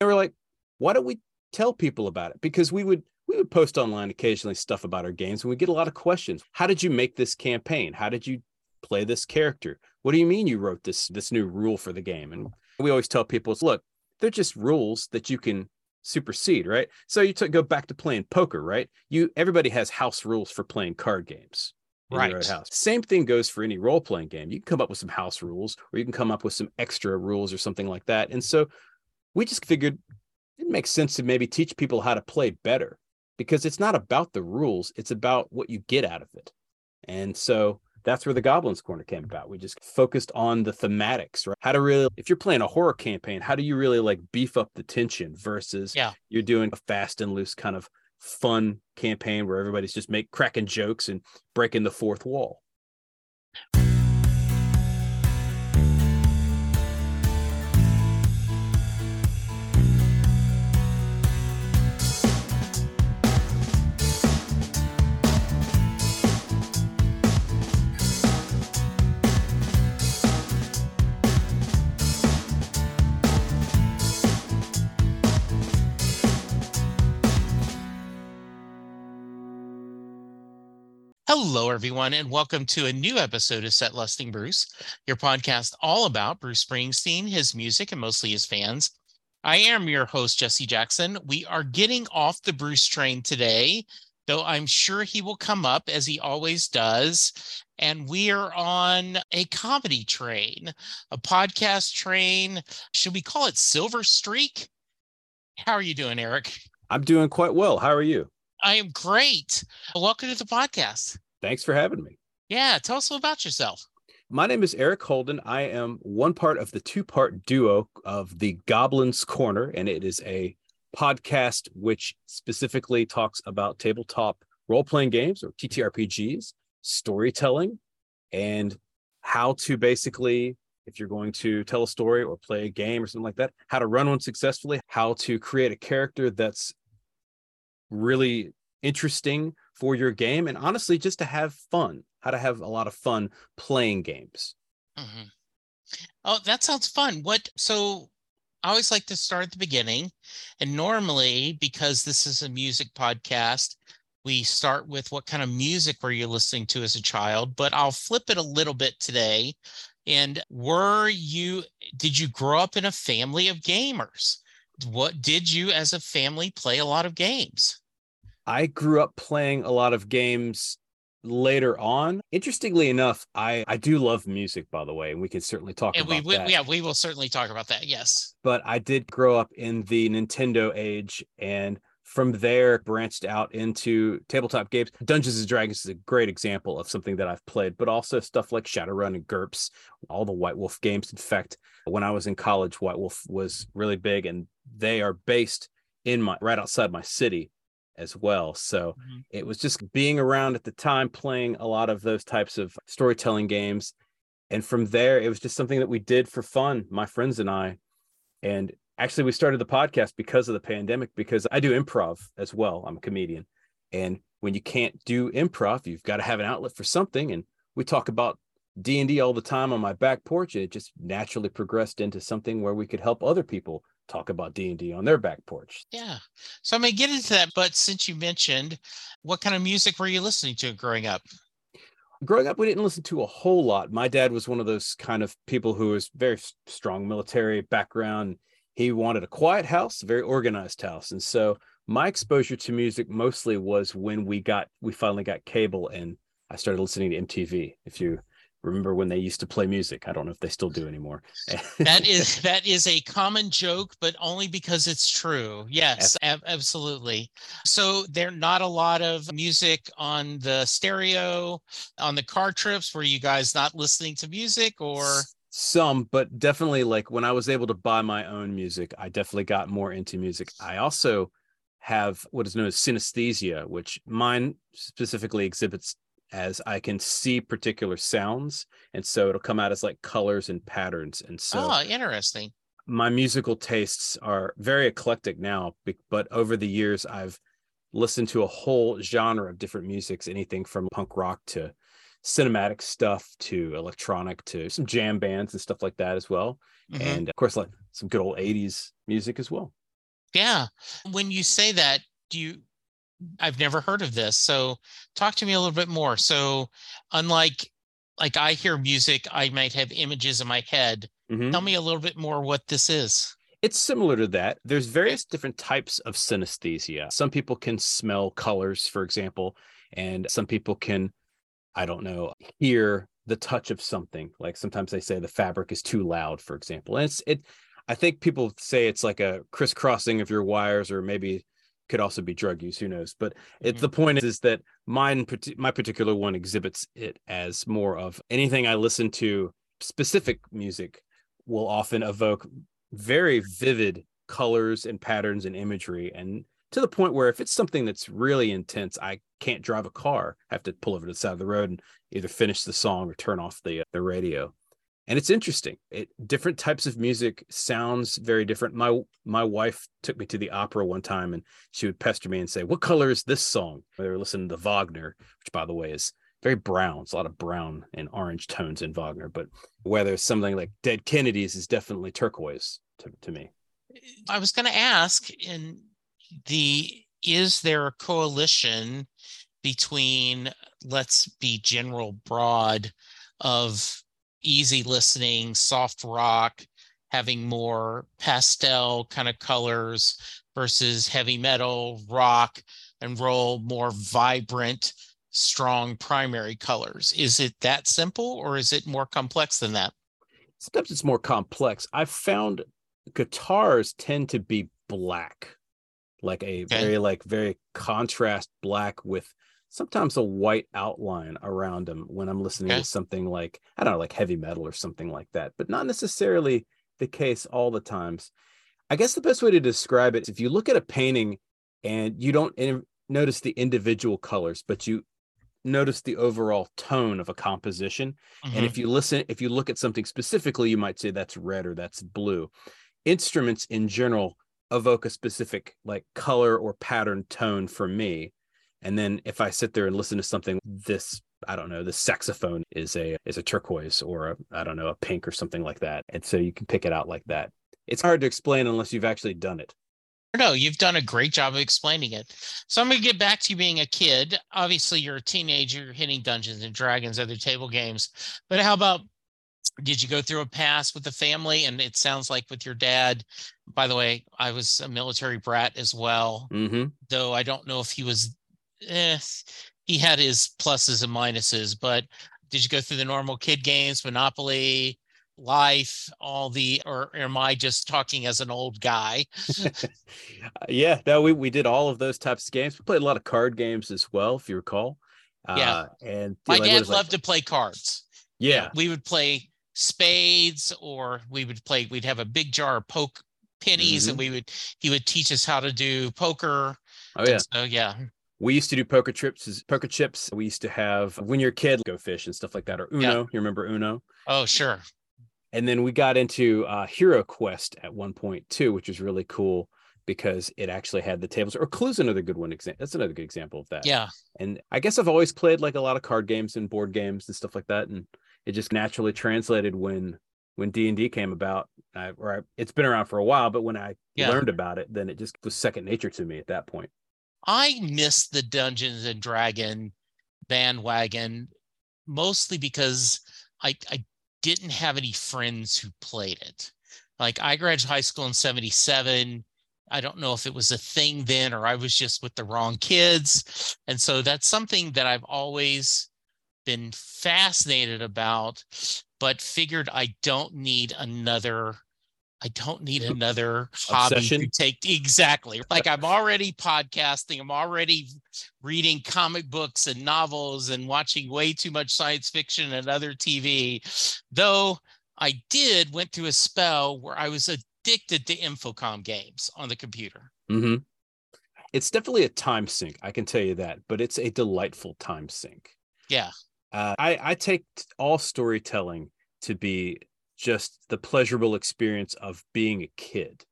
They were like, why don't we tell people about it? Because we would we would post online occasionally stuff about our games and we get a lot of questions. How did you make this campaign? How did you play this character? What do you mean you wrote this this new rule for the game? And we always tell people, look, they're just rules that you can supersede, right? So you t- go back to playing poker, right? You everybody has house rules for playing card games. Right. house. Same thing goes for any role playing game. You can come up with some house rules, or you can come up with some extra rules or something like that. And so we just figured it makes sense to maybe teach people how to play better because it's not about the rules; it's about what you get out of it. And so that's where the goblins corner came about. We just focused on the thematics right? How to really if you're playing a horror campaign how do you really like beef up the tension versus yeah. you're doing a fast and loose kind of fun campaign where everybody's just make cracking jokes and breaking the fourth wall Hello, everyone, and welcome to a new episode of Set Lusting Bruce, your podcast all about Bruce Springsteen, his music, and mostly his fans. I am your host, Jesse Jackson. We are getting off the Bruce train today, though I'm sure he will come up as he always does. And we are on a comedy train, a podcast train. Should we call it Silver Streak? How are you doing, Eric? I'm doing quite well. How are you? I am great. Welcome to the podcast. Thanks for having me. Yeah, tell us all about yourself. My name is Eric Holden. I am one part of the two part duo of the Goblins Corner, and it is a podcast which specifically talks about tabletop role playing games or TTRPGs, storytelling, and how to basically, if you're going to tell a story or play a game or something like that, how to run one successfully, how to create a character that's really interesting for your game and honestly just to have fun how to have a lot of fun playing games. Mm-hmm. oh that sounds fun. What so i always like to start at the beginning and normally because this is a music podcast we start with what kind of music were you listening to as a child but i'll flip it a little bit today. And were you did you grow up in a family of gamers what did you as a family play a lot of games I grew up playing a lot of games later on. Interestingly enough, I I do love music, by the way, and we can certainly talk and about we, that. Yeah, we will certainly talk about that. Yes, but I did grow up in the Nintendo age, and from there branched out into tabletop games. Dungeons and Dragons is a great example of something that I've played, but also stuff like Shadowrun and GURPS, all the White Wolf games. In fact, when I was in college, White Wolf was really big, and they are based in my right outside my city as well. So mm-hmm. it was just being around at the time, playing a lot of those types of storytelling games. And from there, it was just something that we did for fun, my friends and I. And actually, we started the podcast because of the pandemic, because I do improv as well. I'm a comedian. And when you can't do improv, you've got to have an outlet for something. And we talk about D&D all the time on my back porch. And it just naturally progressed into something where we could help other people talk about D&D on their back porch. Yeah. So i may get into that, but since you mentioned what kind of music were you listening to growing up? Growing up, we didn't listen to a whole lot. My dad was one of those kind of people who was very strong military background. He wanted a quiet house, a very organized house. And so my exposure to music mostly was when we got we finally got cable and I started listening to MTV. If you remember when they used to play music i don't know if they still do anymore. That is that is a common joke but only because it's true. Yes ab- absolutely. So there not a lot of music on the stereo on the car trips. Were you guys not listening to music or some but definitely like when i was able to buy my own music i definitely got more into music i also have what is known as synesthesia which mine specifically exhibits as I can see particular sounds. And so it'll come out as like colors and patterns. And so oh, interesting. My musical tastes are very eclectic now, but over the years, I've listened to a whole genre of different musics, anything from punk rock to cinematic stuff to electronic to some jam bands and stuff like that as well. Mm-hmm. And of course, like some good old 80s music as well. Yeah. When you say that, do you I've never heard of this. So talk to me a little bit more. So unlike like I hear music, I might have images in my head. Mhm. Tell me a little bit more what this is. It's similar to that. There's various different types of synesthesia. Some people can smell colors, for example, and some people can, I don't know, hear the touch of something. Like sometimes they say the fabric is too loud, for example. And it's it I think people say it's like a crisscrossing of your wires, or maybe could also be drug use. Who knows? But it, Mhm. the point is, is that mine, my particular one, exhibits it as more of anything I listen to. Specific music will often evoke very vivid colors and patterns and imagery, and to the point where if it's something that's really intense, I can't drive a car. I have to pull over to the side of the road and either finish the song or turn off the uh, the radio. And it's interesting. It different types of music sounds very different. My my wife took me to the opera one time and she would pester me and say what color is this song? They were listening to wagner which by the way is very brown. It's a lot of brown and orange tones in wagner but whether something like dead kennedys is definitely turquoise to, to me. I was going to ask in the is there a coalition between let's be general broad of easy listening, soft rock, having more pastel kind of colors versus heavy metal, rock, and roll, more vibrant, strong primary colors. Is it that simple or is it more complex than that? sometimes it's more complex i've found guitars tend to be black like a Okay. very like very contrast black with sometimes a white outline around them when i'm listening Okay. to something like i don't know like heavy metal or something like that but not necessarily the case all the times i guess the best way to describe it is if you look at a painting and you don't in- notice the individual colors but you notice the overall tone of a composition Mhm. and if you listen, if you look at something specifically, you might say that's red or that's blue. Instruments in general evoke a specific like color or pattern tone for me. And then if I sit there and listen to something, this I don't know, the saxophone is a is a turquoise or I don't know a pink or something like that. And so you can pick it out like that. It's hard to explain unless you've actually done it. No, you've done a great job of explaining it. So I'm going to get back to you being a kid. Obviously, you're a teenager, you're hitting Dungeons and Dragons, other table games. But how about did you go through a pass with the family? And it sounds like with your dad. By the way, I was a military brat as well, Mm-hmm. though I don't know if he was. Eh, he had his pluses and minuses. But did you go through the normal kid games, Monopoly? Life, all the, or am I just talking as an old guy? yeah, no, we, we did all of those types of games. We played a lot of card games as well, if you recall. Yeah. Uh, and My like, dad is, like- loved to play cards. Yeah. we would play spades or we would play we'd have a big jar of poke pennies and we would he would teach us how to do poker Oh yeah. so yeah We used to do poker trips poker chips. We used to have when you're a kid, go fish and stuff like that, or Uno. You remember Uno? oh sure And then we got into uh, Hero Quest at one point too, which was really cool because it actually had the tables. Or Clue's another good one. Example. That's another good example of that. yeah And I guess I've always played like a lot of card games and board games and stuff like that, and it just naturally translated when when D and D came about. I, or I, it's been around for a while, but when I Yeah. learned about it, then it just was second nature to me at that point. i missed the dungeons and dragon bandwagon mostly because i i didn't have any friends who played it like i graduated high school in 77 I don't know if it was a thing then or I was just with the wrong kids. And so that's something that I've always been fascinated about, but figured I don't need another. I don't need another hobby to take exactly. Like I'm already podcasting, I'm already reading comic books and novels and watching way too much science fiction and other TV. Though I did went through a spell where I was addicted to Infocom games on the computer. hmm It's definitely a time sink, I can tell you that, but it's a delightful time sink. Yeah. Uh, I I take all storytelling to be just the pleasurable experience of being a kid.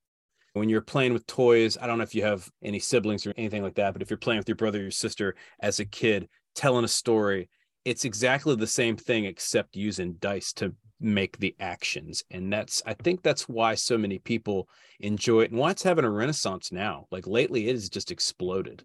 When you're playing with toys, I don't know if you have any siblings or anything like that, but if you're playing with your brother or your sister as a kid, telling a story it's exactly the same thing except using dice to make the actions. And that's i think that's why so many people enjoy it and why it's having a renaissance now. Like lately it has just exploded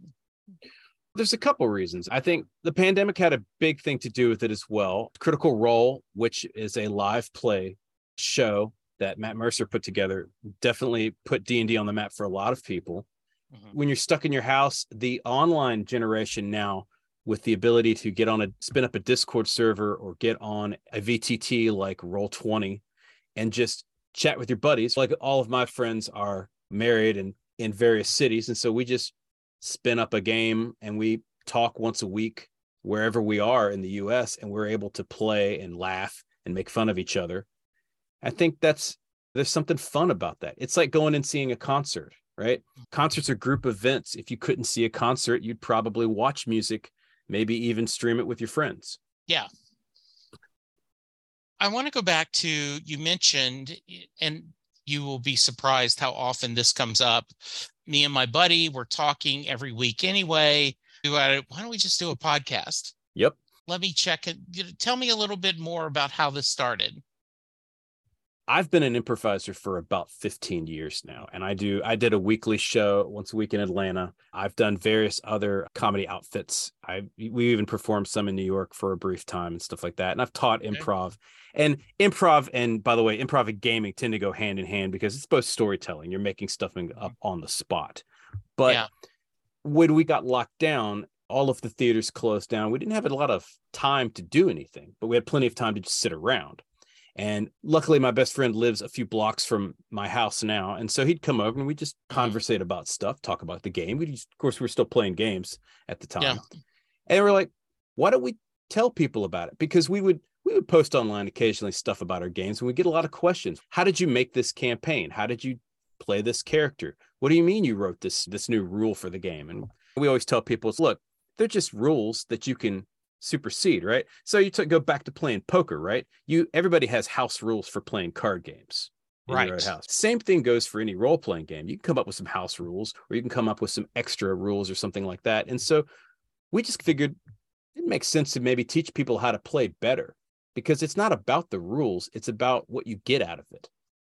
There's a couple reasons. I think the pandemic had a big thing to do with it as well. Critical Role, which is a live play show that Matt Mercer put together, definitely put D&D on the map for a lot of people. Mm-hmm. When you're stuck in your house, the online generation now with the ability to get on a spin up a Discord server or get on a VTT like Roll20 and just chat with your buddies. Like all of my friends are married and in various cities and so we just spin up a game and we talk once a week wherever we are in the US and we're able to play and laugh and make fun of each other. I think that's there's something fun about that. It's like going and seeing a concert, right? Concerts are group events. If you couldn't see a concert, you'd probably watch music, maybe even stream it with your friends. Yeah. I want to go back to you mentioned, and you will be surprised how often this comes up me and my buddy were talking every week anyway. Why don't we just do a podcast? Yep. Let me check it. Tell me a little bit more about how this started. I've been an improviser for about 15 years now, and I do. I did a weekly show once a week in Atlanta. I've done various other comedy outfits. I we even performed some in New York for a brief time and stuff like that. And I've taught improv. And improv, and by the way, improv and gaming tend to go hand in hand because it's both storytelling. You're making stuff up mm-hmm. on the spot. But yeah. when we got locked down, all of the theaters closed down. We didn't have a lot of time to do anything, but we had plenty of time to just sit around. And luckily, my best friend lives a few blocks from my house now, and so he'd come over and we'd just mm-hmm. conversate about stuff, talk about the game. We, just, of course, we were still playing games at the time, yeah. and we're like, why don't we tell people about it? Because we would we would post online occasionally stuff about our games, and we get a lot of questions. How did you make this campaign? How did you play this character? What do you mean you wrote this this new rule for the game? And we always tell people, look, they're just rules that you can supersede, right? So you t- go back to playing poker, right? You everybody has house rules for playing card games. right. house. Same thing goes for any role playing game. You can come up with some house rules, or you can come up with some extra rules or something like that. And so we just figured it makes sense to maybe teach people how to play better because it's not about the rules, it's about what you get out of it.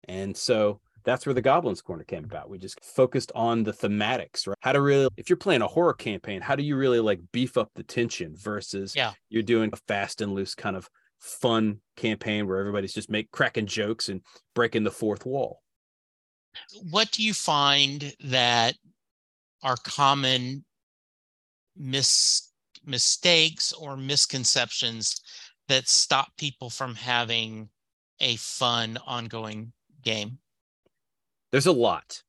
And so that's where the Goblins Corner came about. We just focused on the thematics, right? How to really, if you're playing a horror campaign, how do you really like beef up the tension versus Yeah. you're doing a fast and loose kind of fun campaign where everybody's just make cracking jokes and breaking the fourth wall. what do you find that are common mis- mistakes or misconceptions that stop people from having a fun ongoing game There's a lot.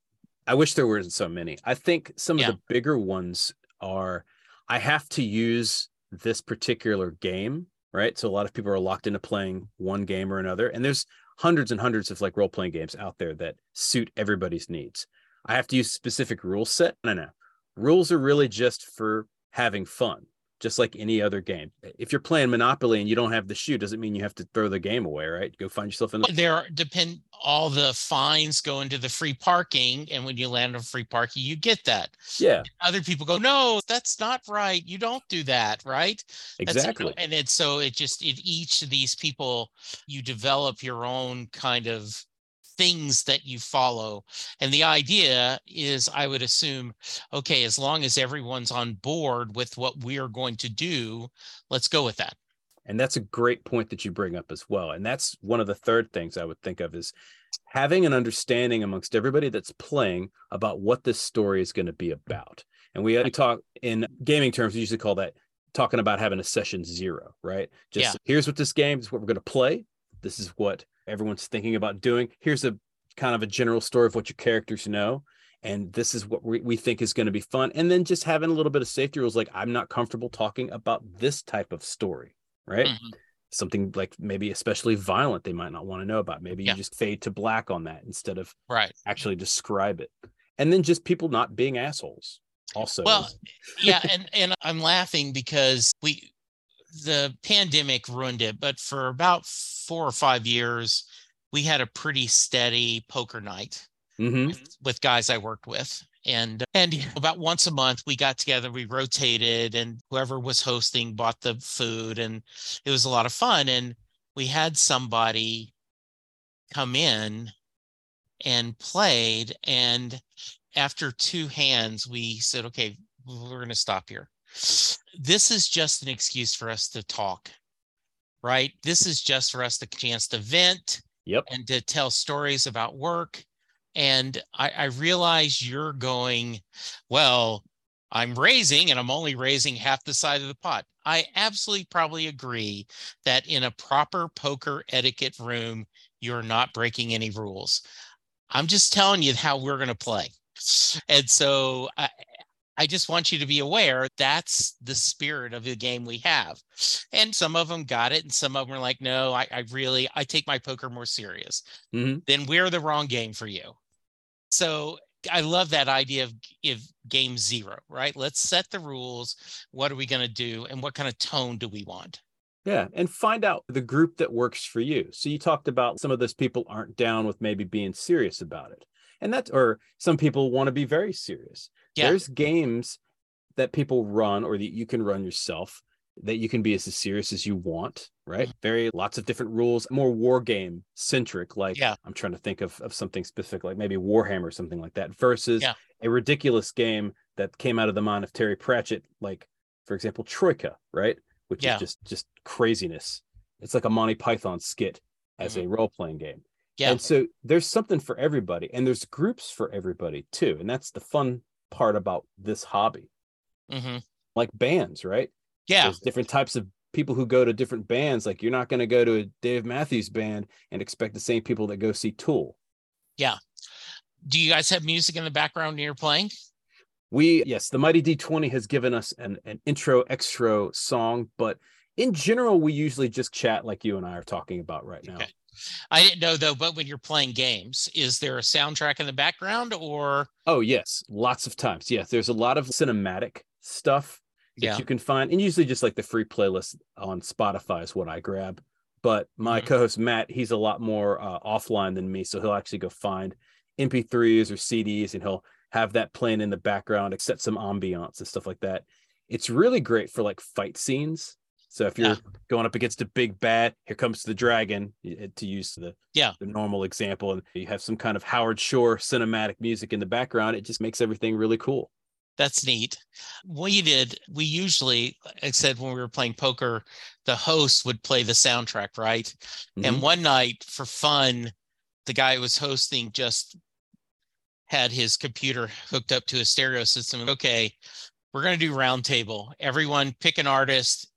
I wish there weren't so many. I think some Yeah. of the bigger ones are I have to use this particular game, right? So a lot of people are locked into playing one game or another. And there's hundreds and hundreds of like role playing games out there that suit everybody's needs. I have to use specific rule set. No, no. Rules are really just for having fun, just like any other game. If you're playing Monopoly and you don't have the shoe, doesn't mean you have to throw the game away, right? Go find yourself in the there are- depend all the fines go into the free parking and when you land on free parking you get that Yeah, other people go no that's not right you don't do that right That's- exactly. and it's so it just it each of these people you develop your own kind of things that you follow and the idea is i would assume okay as long as everyone's on board with what we're going to do let's go with that And that's a great point that you bring up as well. And that's one of the third things I would think of is having an understanding amongst everybody that's playing about what this story is going to be about. And we, we talk in gaming terms, we usually call that talking about having a session zero, right? Just Yeah. here's what this game is what we're going to play. This is what everyone's thinking about doing. Here's a kind of a general story of what your characters know. And this is what we, we think is going to be fun. And then just having a little bit of safety rules like, I'm not comfortable talking about this type of story right? Mhm. Something like maybe especially violent they might not want to know about. Maybe Yeah. you just fade to black on that instead of right actually describe it. And then just people not being assholes. Also, Well, yeah, and and I'm laughing because we the pandemic ruined it, but for about four or five years, we had a pretty steady poker night Mhm. with, with guys I worked with. And and about once a month we got together, we rotated, and whoever was hosting bought the food, and it was a lot of fun. And we had somebody come in and played, and after two hands, we said, okay, we're going to stop here. This is just an excuse for us to talk, right? This is just for us the chance to vent Yep. and to tell stories about work. And I, I realize you're going, well, I'm raising and I'm only raising half the side of the pot. I absolutely probably agree that in a proper poker etiquette room, you're not breaking any rules. I'm just telling you how we're going to play. And so I, I just want you to be aware that's the spirit of the game we have. And some of them got it, and some of them are like, no, I, I really I take my poker more serious. Mhm. Then we're the wrong game for you. So I love that idea of, of game zero, right? Let's set the rules. What are we going to do? And what kind of tone do we want? Yeah, and find out the group that works for you. So you talked about some of those people aren't down with maybe being serious about it. And that's or some people want to be very serious. Yeah. There's games that people run or that you can run yourself that you can be as serious as you want, right? Very lots of different rules, more war game centric. Like Yeah. I'm trying to think of, of something specific, like maybe Warhammer or something like that, versus Yeah. a ridiculous game that came out of the mind of Terry Pratchett, like for example, Troika, right? Which Yeah. is just just craziness. It's like a Monty Python skit as a role playing game. Mm-hmm. Yeah. And so there's something for everybody, and there's groups for everybody too. And that's the fun part about this hobby. hmm Like bands, right? Yeah. There's different types of people who go to different bands. Like you're not going to go to a Dave Matthews band and expect the same people that go see Tool. Yeah. Do you guys have music in the background when you're playing? We yes, the Mighty D20 has given us an, an intro extra song, but in general, we usually just chat like you and I are talking about right now. Okay. I didn't know though, but when you're playing games, is there a soundtrack in the background or Oh yes, lots of times. Yes, there's a lot of cinematic stuff that Yeah. you can find, and usually just like the free playlist on Spotify is what I grab. But my Mhm. co-host Matt, he's a lot more uh, offline than me, so he'll actually go find MP3s or CDs, and he'll have that playing in the background, except some ambiance and stuff like that. it's really great for like fight scenes. So if you're Yeah. going up against a big bat, here comes the dragon to use the Yeah. the normal example, and you have some kind of Howard Shore cinematic music in the background. It just makes everything really cool. That's neat. We did, we usually, said when we were playing poker, the host would play the soundtrack, right? And Mhm. one night for fun, the guy who was hosting just had his computer hooked up to a stereo system. Okay, we're going to do roundtable. Everyone pick an artist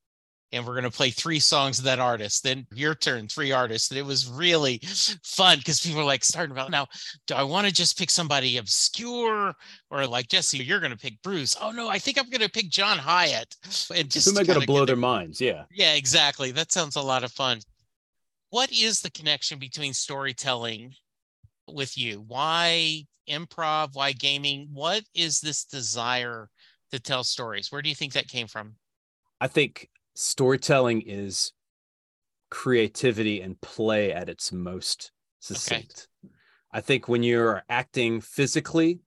and we're going to play three songs of that artist. Then your turn, three artists. And it was really fun because people were like starting about now, do I want to just pick somebody obscure or like Jesse, you're going to pick Bruce? Oh no, I think I'm going to pick John Hiatt. And just Who am I going to blow their minds? Yeah. yeah, exactly. That sounds a lot of fun. What is the connection between storytelling with you? Why improv? Why gaming? What is this desire to tell stories? Where do you think that came from? I think storytelling is creativity and play at its most succinct. I think when you're acting physically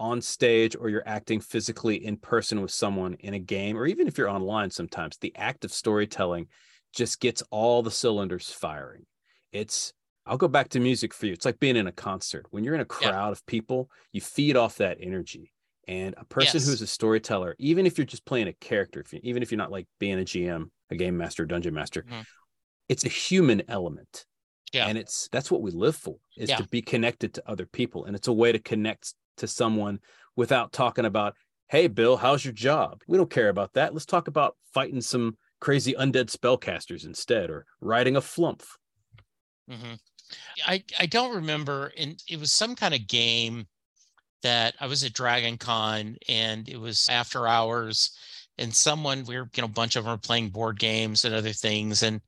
on stage or you're acting physically in person with someone in a game, or even if you're online sometimes, the act of storytelling just gets all the cylinders firing. It's, I'll go back to music for you. It's like being in a concert. When you're in a Yeah. crowd of people, you feed off that energy. And a person Yes. who's a storyteller, even if you're just playing a character, if you, even if you're not like being a GM, a game master, dungeon master, Mhm. it's a human element. Yeah. And it's that's what we live for is Yeah. to be connected to other people. And it's a way to connect to someone without talking about, hey, Bill, how's your job? We don't care about that. Let's talk about fighting some crazy undead spellcasters instead or riding a flump. hmm I I don't remember, and it was some kind of game that I was at Dragon Con, and it was after hours, and someone we were you know a bunch of them were playing board games and other things, and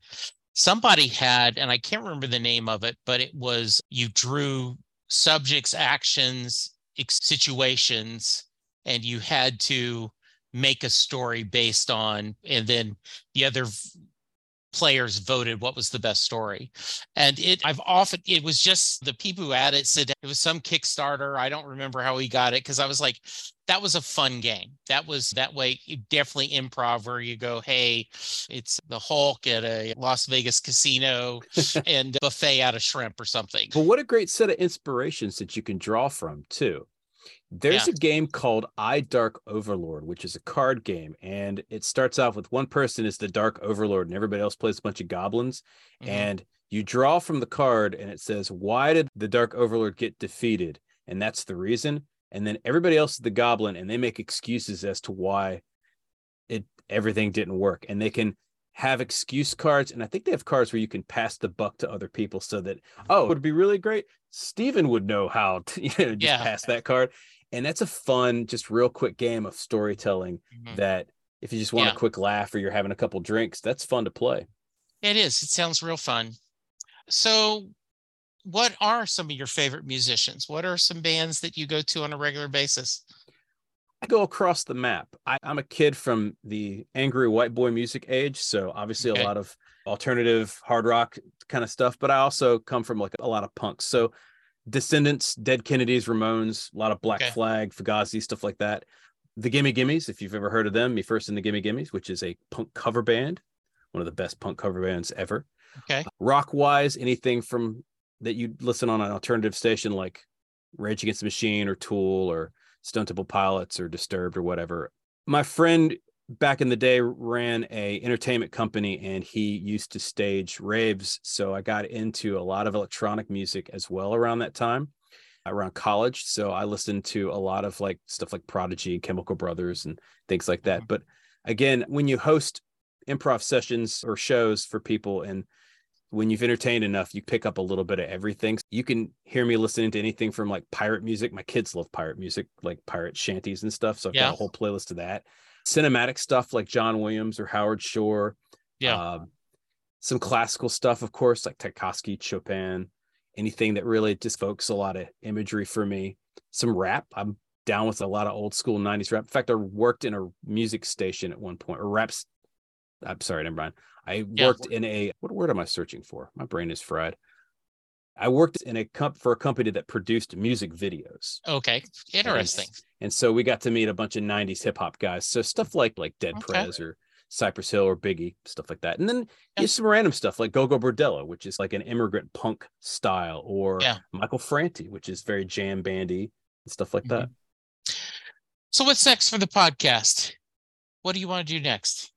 somebody had, and I can't remember the name of it, but it was you drew subjects, actions, situations, and you had to make a story based on, and then the other players voted what was the best story. And it i've often it was just the people who had it said it was some kickstarter i don't remember how he got it because i was like that was a fun game. That was that way definitely improv where you go hey it's the hulk at a las vegas casino and buffet out of shrimp or something. But what a great set of inspirations that you can draw from too. There's Yeah. a game called I Dark Overlord, which is a card game, and it starts off with one person is the Dark Overlord, and everybody else plays a bunch of goblins. Mhm. And you draw from the card, and it says, "Why did the Dark Overlord get defeated?" And that's the reason. And then everybody else is the goblin, and they make excuses as to why it everything didn't work, and they can have excuse cards, and I think they have cards where you can pass the buck to other people so that oh, it would be really great. Steven would know how to you know, just Yeah. pass that card. And that's a fun, just real quick game of storytelling Mhm. that if you just want Yeah. a quick laugh or you're having a couple drinks, that's fun to play. It is. It sounds real fun. So, what are some of your favorite musicians? What are some bands that you go to on a regular basis? I go across the map. I, I'm a kid from the angry white boy music age, so obviously Okay. a lot of alternative hard rock kind of stuff. But I also come from like a lot of punks. So Descendents, Dead Kennedys, Ramones, a lot of Black Okay. Flag, Fugazi, stuff like that. The Gimme Gimmes, if you've ever heard of them, Me First and the Gimme Gimmes, which is a punk cover band, one of the best punk cover bands ever. Okay. Rock wise, anything from that you listen on an alternative station like Rage Against the Machine or Tool or Stone Temple Pilots or Disturbed or whatever. My friend back in the day ran a entertainment company and he used to stage raves. So I got into a lot of electronic music as well around that time, around college. So I listened to a lot of like stuff like Prodigy and Chemical Brothers and things like that. Mhm. But again, when you host improv sessions or shows for people and when you've entertained enough, you pick up a little bit of everything. You can hear me listening to anything from like pirate music. My kids love pirate music, like pirate shanties and stuff. So I've Yeah. got a whole playlist of that. Cinematic stuff like John Williams or Howard Shore. Yeah. Um, some classical stuff, of course, like Tchaikovsky, Chopin, anything that really just evokes a lot of imagery for me. Some rap. I'm down with a lot of old school 90s rap. In fact, I worked in a music station at one point, or raps. I'm sorry, never mind. I Yeah. worked in a what word am I searching for? My brain is fried. I worked in a comp for a company that produced music videos. Okay. Interesting. And so we got to meet a bunch of 90s hip hop guys. So stuff mm-hmm. like like Dead Okay. Prez or Cypress Hill or Biggie, stuff like that. And then Yeah. some random stuff like Gogol Bordello, which is like an immigrant punk style, or Yeah. Michael Franti, which is very jam bandy and stuff like that. Mm-hmm. So what's next for the podcast? What do you want to do next?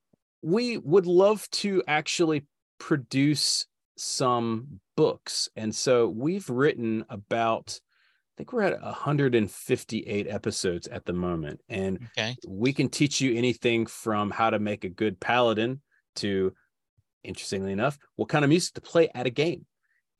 We would love to actually produce some books. And so we've written about, I think we're at 158 episodes at the moment. And Okay. we can teach you anything from how to make a good paladin to interestingly enough what kind of music to play at a game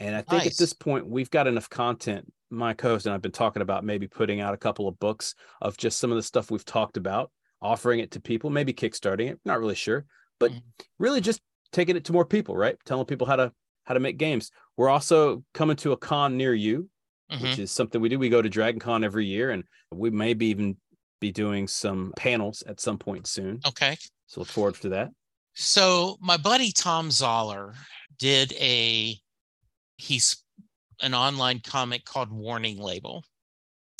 and i think Nice. at this point we've got enough content my co-host and i've been talking about maybe putting out a couple of books of just some of the stuff we've talked about offering it to people maybe kickstarting it not really sure but Mhm. really just taking it to more people right telling people how to how to make games we're also coming to a con near you Mhm. which is something we do. We go to Dragon Con every year, and we may be even be doing some panels at some point soon. Okay. So look forward to that. So my buddy Tom Zoller did a he's an online comic called Warning Label.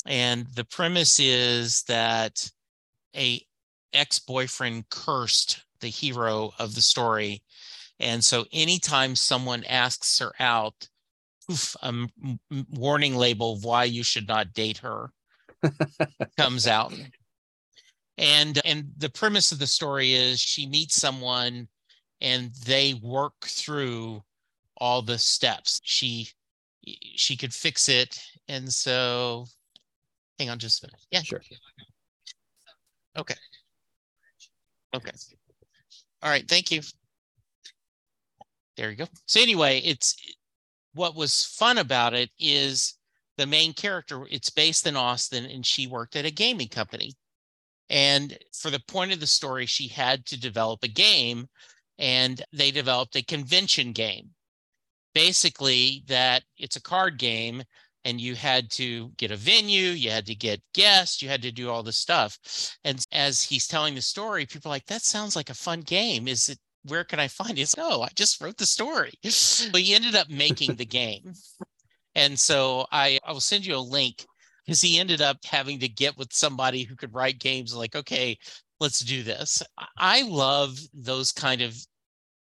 And the premise is that a ex-boyfriend cursed the hero of the story. And so anytime someone asks her out, poof, a m- m- warning label of why you should not date her comes out. And and the premise of the story is she meets someone and they work through all the steps. She she could fix it. And so hang on just a minute. Yeah. Sure. Okay. Okay. All right, thank you. There you go. So anyway, it's what was fun about it is the main character, it's based in Austin and she worked at a gaming company. And for the point of the story, she had to develop a game and they developed a convention game. Basically, that it's a card game and you had to get a venue, you had to get guests, you had to do all this stuff. And as he's telling the story, people are like, that sounds like a fun game. Is it where can I find it? It's, no, oh, I just wrote the story. But he ended up making the game. And so I, I will send you a link because he ended up having to get with somebody who could write games like, okay, let's do this. I love those kind of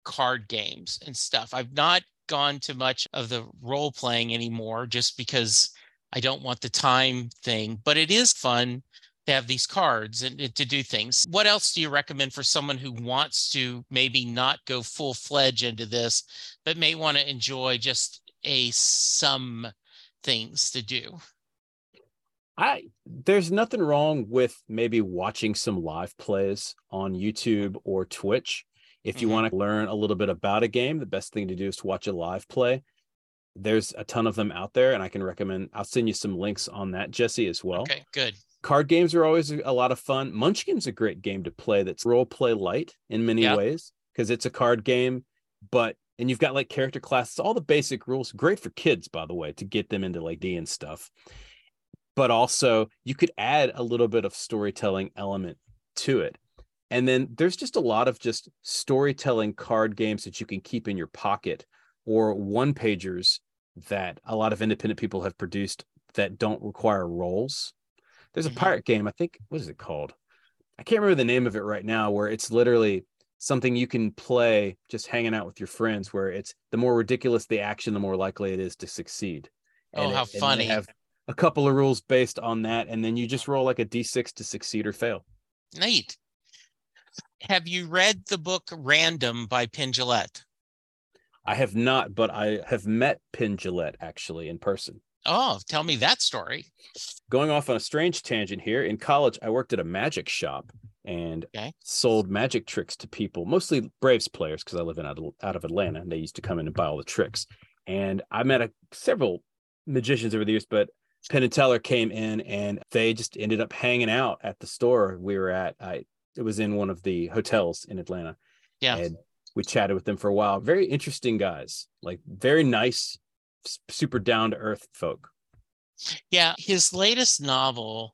card games and stuff. I've not gone to much of the role playing anymore just because I don't want the time thing, but it is fun to have these cards and, and to do things. What else do you recommend for someone who wants to maybe not go full fledged into this, but may want to enjoy just a some things to do? I there's nothing wrong with maybe watching some live plays on YouTube or Twitch. If you Mhm. want to learn a little bit about a game, the best thing to do is to watch a live play. There's a ton of them out there, and I can recommend. I'll send you some links on that, Jesse, as well. Okay, good. Card games are always a lot of fun. Munchkin's a great game to play. That's role play light in many Yeah. ways because it's a card game, but and you've got like character classes, all the basic rules. Great for kids, by the way, to get them into like D and stuff. But also, you could add a little bit of storytelling element to it. And then there's just a lot of just storytelling card games that you can keep in your pocket or one pagers that a lot of independent people have produced that don't require roles. There's a Mhm. pirate game, I think, what is it called? I can't remember the name of it right now, where it's literally something you can play just hanging out with your friends, where it's the more ridiculous the action, the more likely it is to succeed. Oh, it- how they funny. have a couple of rules based on that, and then you just roll like a d6 to succeed or fail. Neat. Have you read the book Random by Penn I have not, but I have met Penn actually in person. Oh, tell me that story. Going off on a strange tangent here, in college, I worked at a magic shop and Okay. sold magic tricks to people, mostly Braves players, because I live in out of, out of Atlanta, and they used to come in and buy all the tricks. And I met a, several magicians over the years, but Penn and Teller came in and they just ended up hanging out at the store we were at. I it was in one of the hotels in Atlanta. Yeah. And we chatted with them for a while. Very interesting guys, like very nice, super down to earth folk. Yeah, his latest novel,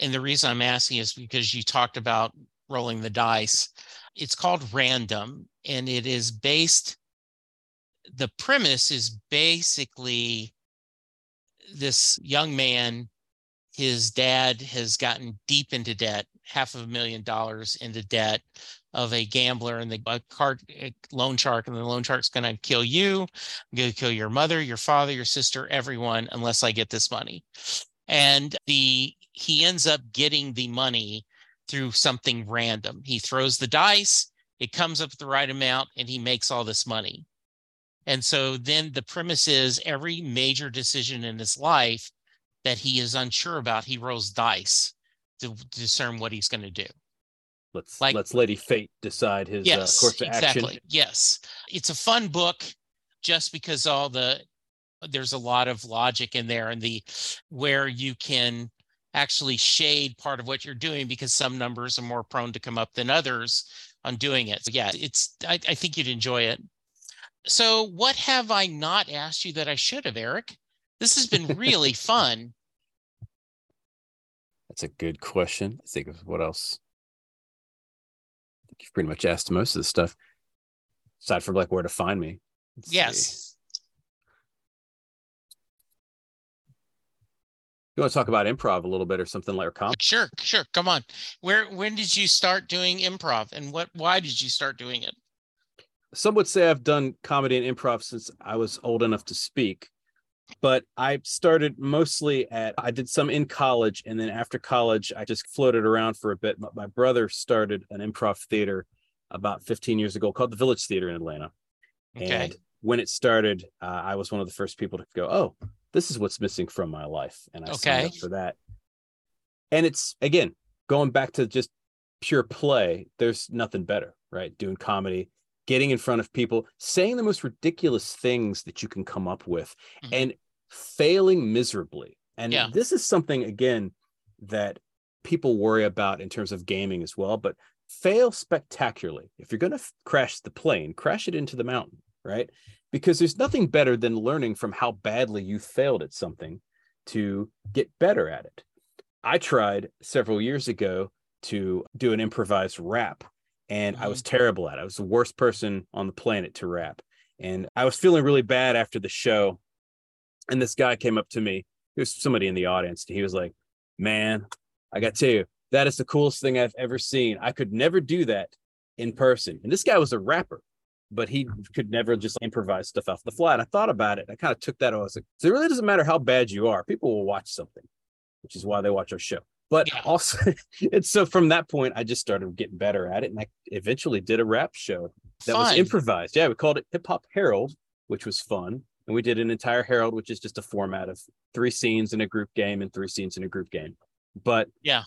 and the reason I'm asking is because you talked about rolling the dice. It's called Random, and it is based, the premise is basically this young man, his dad has gotten deep into debt, half of a million dollars into debt of a gambler and the card loan shark and the loan shark's going to kill you I'm going to kill your mother your father your sister everyone unless i get this money. And the he ends up getting the money through something random. He throws the dice it comes up the right amount and he makes all this money. And so then the premise is every major decision in his life that he is unsure about he rolls dice to discern what he's going to do. Let's Like- let's Lady Fate decide his yes uh, course of exactly. Action. yes. It's a fun book just because all the there's a lot of logic in there and the where you can actually shade part of what you're doing because some numbers are more prone to come up than others on doing it. So yeah it's i, I think you'd enjoy it. So what have i not asked you that i should have eric this has been really fun That's a good question. I think of what else. I think you've pretty much asked most of the stuff, aside from like where to find me. Let's see. yes You want to talk about improv a little bit or something like or comedy? sure sure come on where when did you start doing improv and what why did you start doing it Some would say I've done comedy and improv since I was old enough to speak, but I started mostly at, I did some in college. And then after college, I just floated around for a bit. My, my brother started an improv theater about 15 years ago called the Village Theater in Atlanta. okay And when it started, uh, I was one of the first people to go, "Oh, this is what's missing from my life," and I signed up Okay. for that. And it's again going back to just pure play. There's nothing better, right? Doing comedy, getting in front of people, saying the most ridiculous things that you can come up with, Mhm. and failing miserably. And Yeah. this is something again that people worry about in terms of gaming as well, but fail spectacularly. If you're going to f- crash the plane, crash it into the mountain, right? Because there's nothing better than learning from how badly you failed at something to get better at it. I tried several years ago to do an improvised rap, and I was mm-hmm. terrible at it. I was the worst person on the planet to rap. And I was feeling really bad after the show. And this guy came up to me. He was somebody in the audience. And he was like, Man, I got to tell you, that is the coolest thing I've ever seen. I could never do that in person. And this guy was a rapper, but he could never just improvise stuff off the fly. And I thought about it. I kind of took that. I was like, so it really doesn't matter how bad you are. People will watch something, which is why they watch our show. But also, and so from that point, I just started getting better at it. And I eventually did a rap show that was improvised. Yeah, we called it Hip Hop Harold, which was fun. And we did an entire Harold, which is just a format of three scenes in a group game and three scenes in a group game. But Yeah.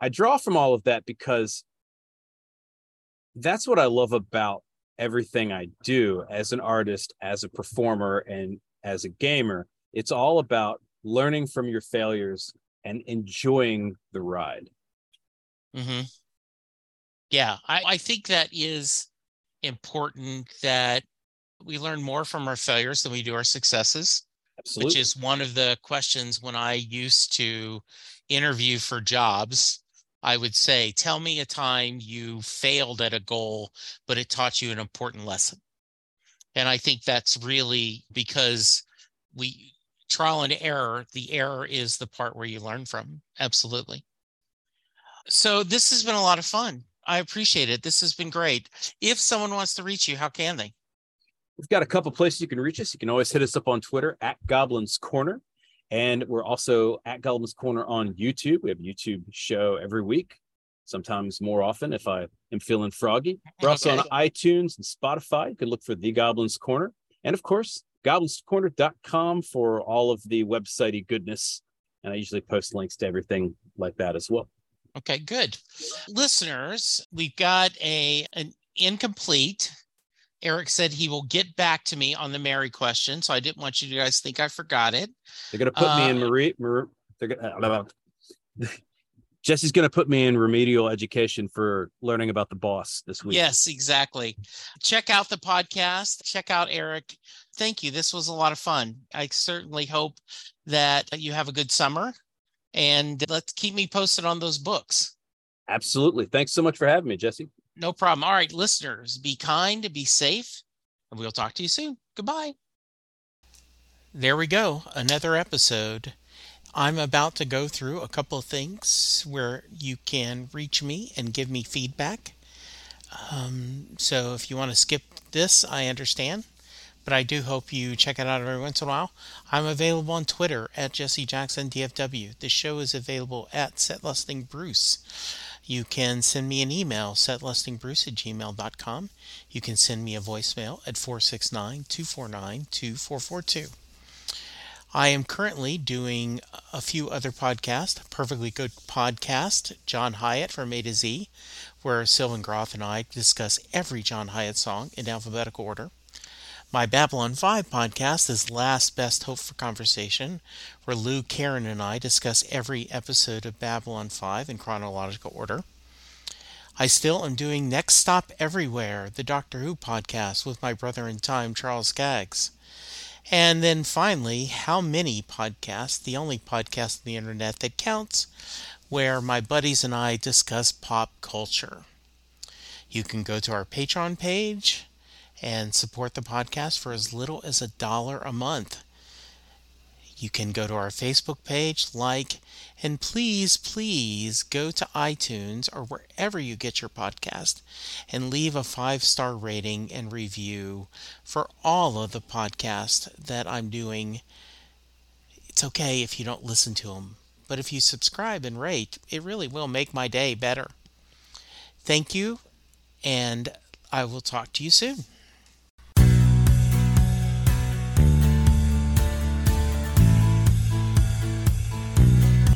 I draw from all of that because that's what I love about everything I do as an artist, as a performer, and as a gamer. It's all about learning from your failures and enjoying the ride. mm-hmm. Yeah, I, I think that is important that we learn more from our failures than we do our successes, Absolutely. which is one of the questions when I used to interview for jobs. I would say, tell me a time you failed at a goal, but it taught you an important lesson. And I think that's really because we trial and error, the error is the part where you learn from. Absolutely. So this has been a lot of fun. I appreciate it. This has been great. If someone wants to reach you, how can they? We've got a couple places you can reach us. You can always hit us up on Twitter at Goblins Corner. And we're also at Goblins Corner on YouTube. We have a YouTube show every week, sometimes more often if I am feeling froggy. We're also on iTunes and Spotify. You can look for The Goblins Corner. And of course, goblinscorner.com for all of the websitey goodness. And I usually post links to everything like that as well. Okay, good. Listeners, we've got a an incomplete. Eric said he will get back to me on the Mary question, so I didn't want you guys to think I forgot it. They're gonna put me in Uh, Marie. Mar- they're gonna. Jesse's gonna put me in remedial education for learning about the boss this week. Yes, exactly. Check out the podcast. Check out Eric. Thank you. This was a lot of fun. I certainly hope that you have a good summer and let's keep me posted on those books. Absolutely. Thanks so much for having me, Jesse. No problem. All right, listeners, be kind, be safe, and we'll talk to you soon. Goodbye. There we go. Another episode. I'm about to go through a couple of things where you can reach me and give me feedback. Um, so if you want to skip this, I understand. But I do hope you check it out every once in a while. I'm available on Twitter at Jesse Jackson DFW. The show is available at SetListingBruce. You can send me an email, setlistingbruce at gmail.com. You can send me a voicemail at 469 249 2442. I am currently doing a few other podcasts. Perfectly Good Podcast, John Hiatt from A to Z, where Sylvan Groth and I discuss every John Hiatt song in alphabetical order. My Babylon 5 podcast is Last Best Hope for Conversation, where Lou, Karen, and I discuss every episode of Babylon 5 in chronological order. I still am doing Next Stop Everywhere, the Doctor Who podcast with my brother in time, Charles Skaggs. And then finally, How Many Podcasts, the only podcast on the internet that counts, where my buddies and I discuss pop culture. You can go to our Patreon page and support the podcast for as little as a dollar a month. You can go to our Facebook page, like, and please, please go to iTunes or wherever you get your podcast and leave a five star rating and review for all of the podcasts that I'm doing. It's okay if you don't listen to them, but if you subscribe and rate, it really will make my day better. Thank you, and I will talk to you soon.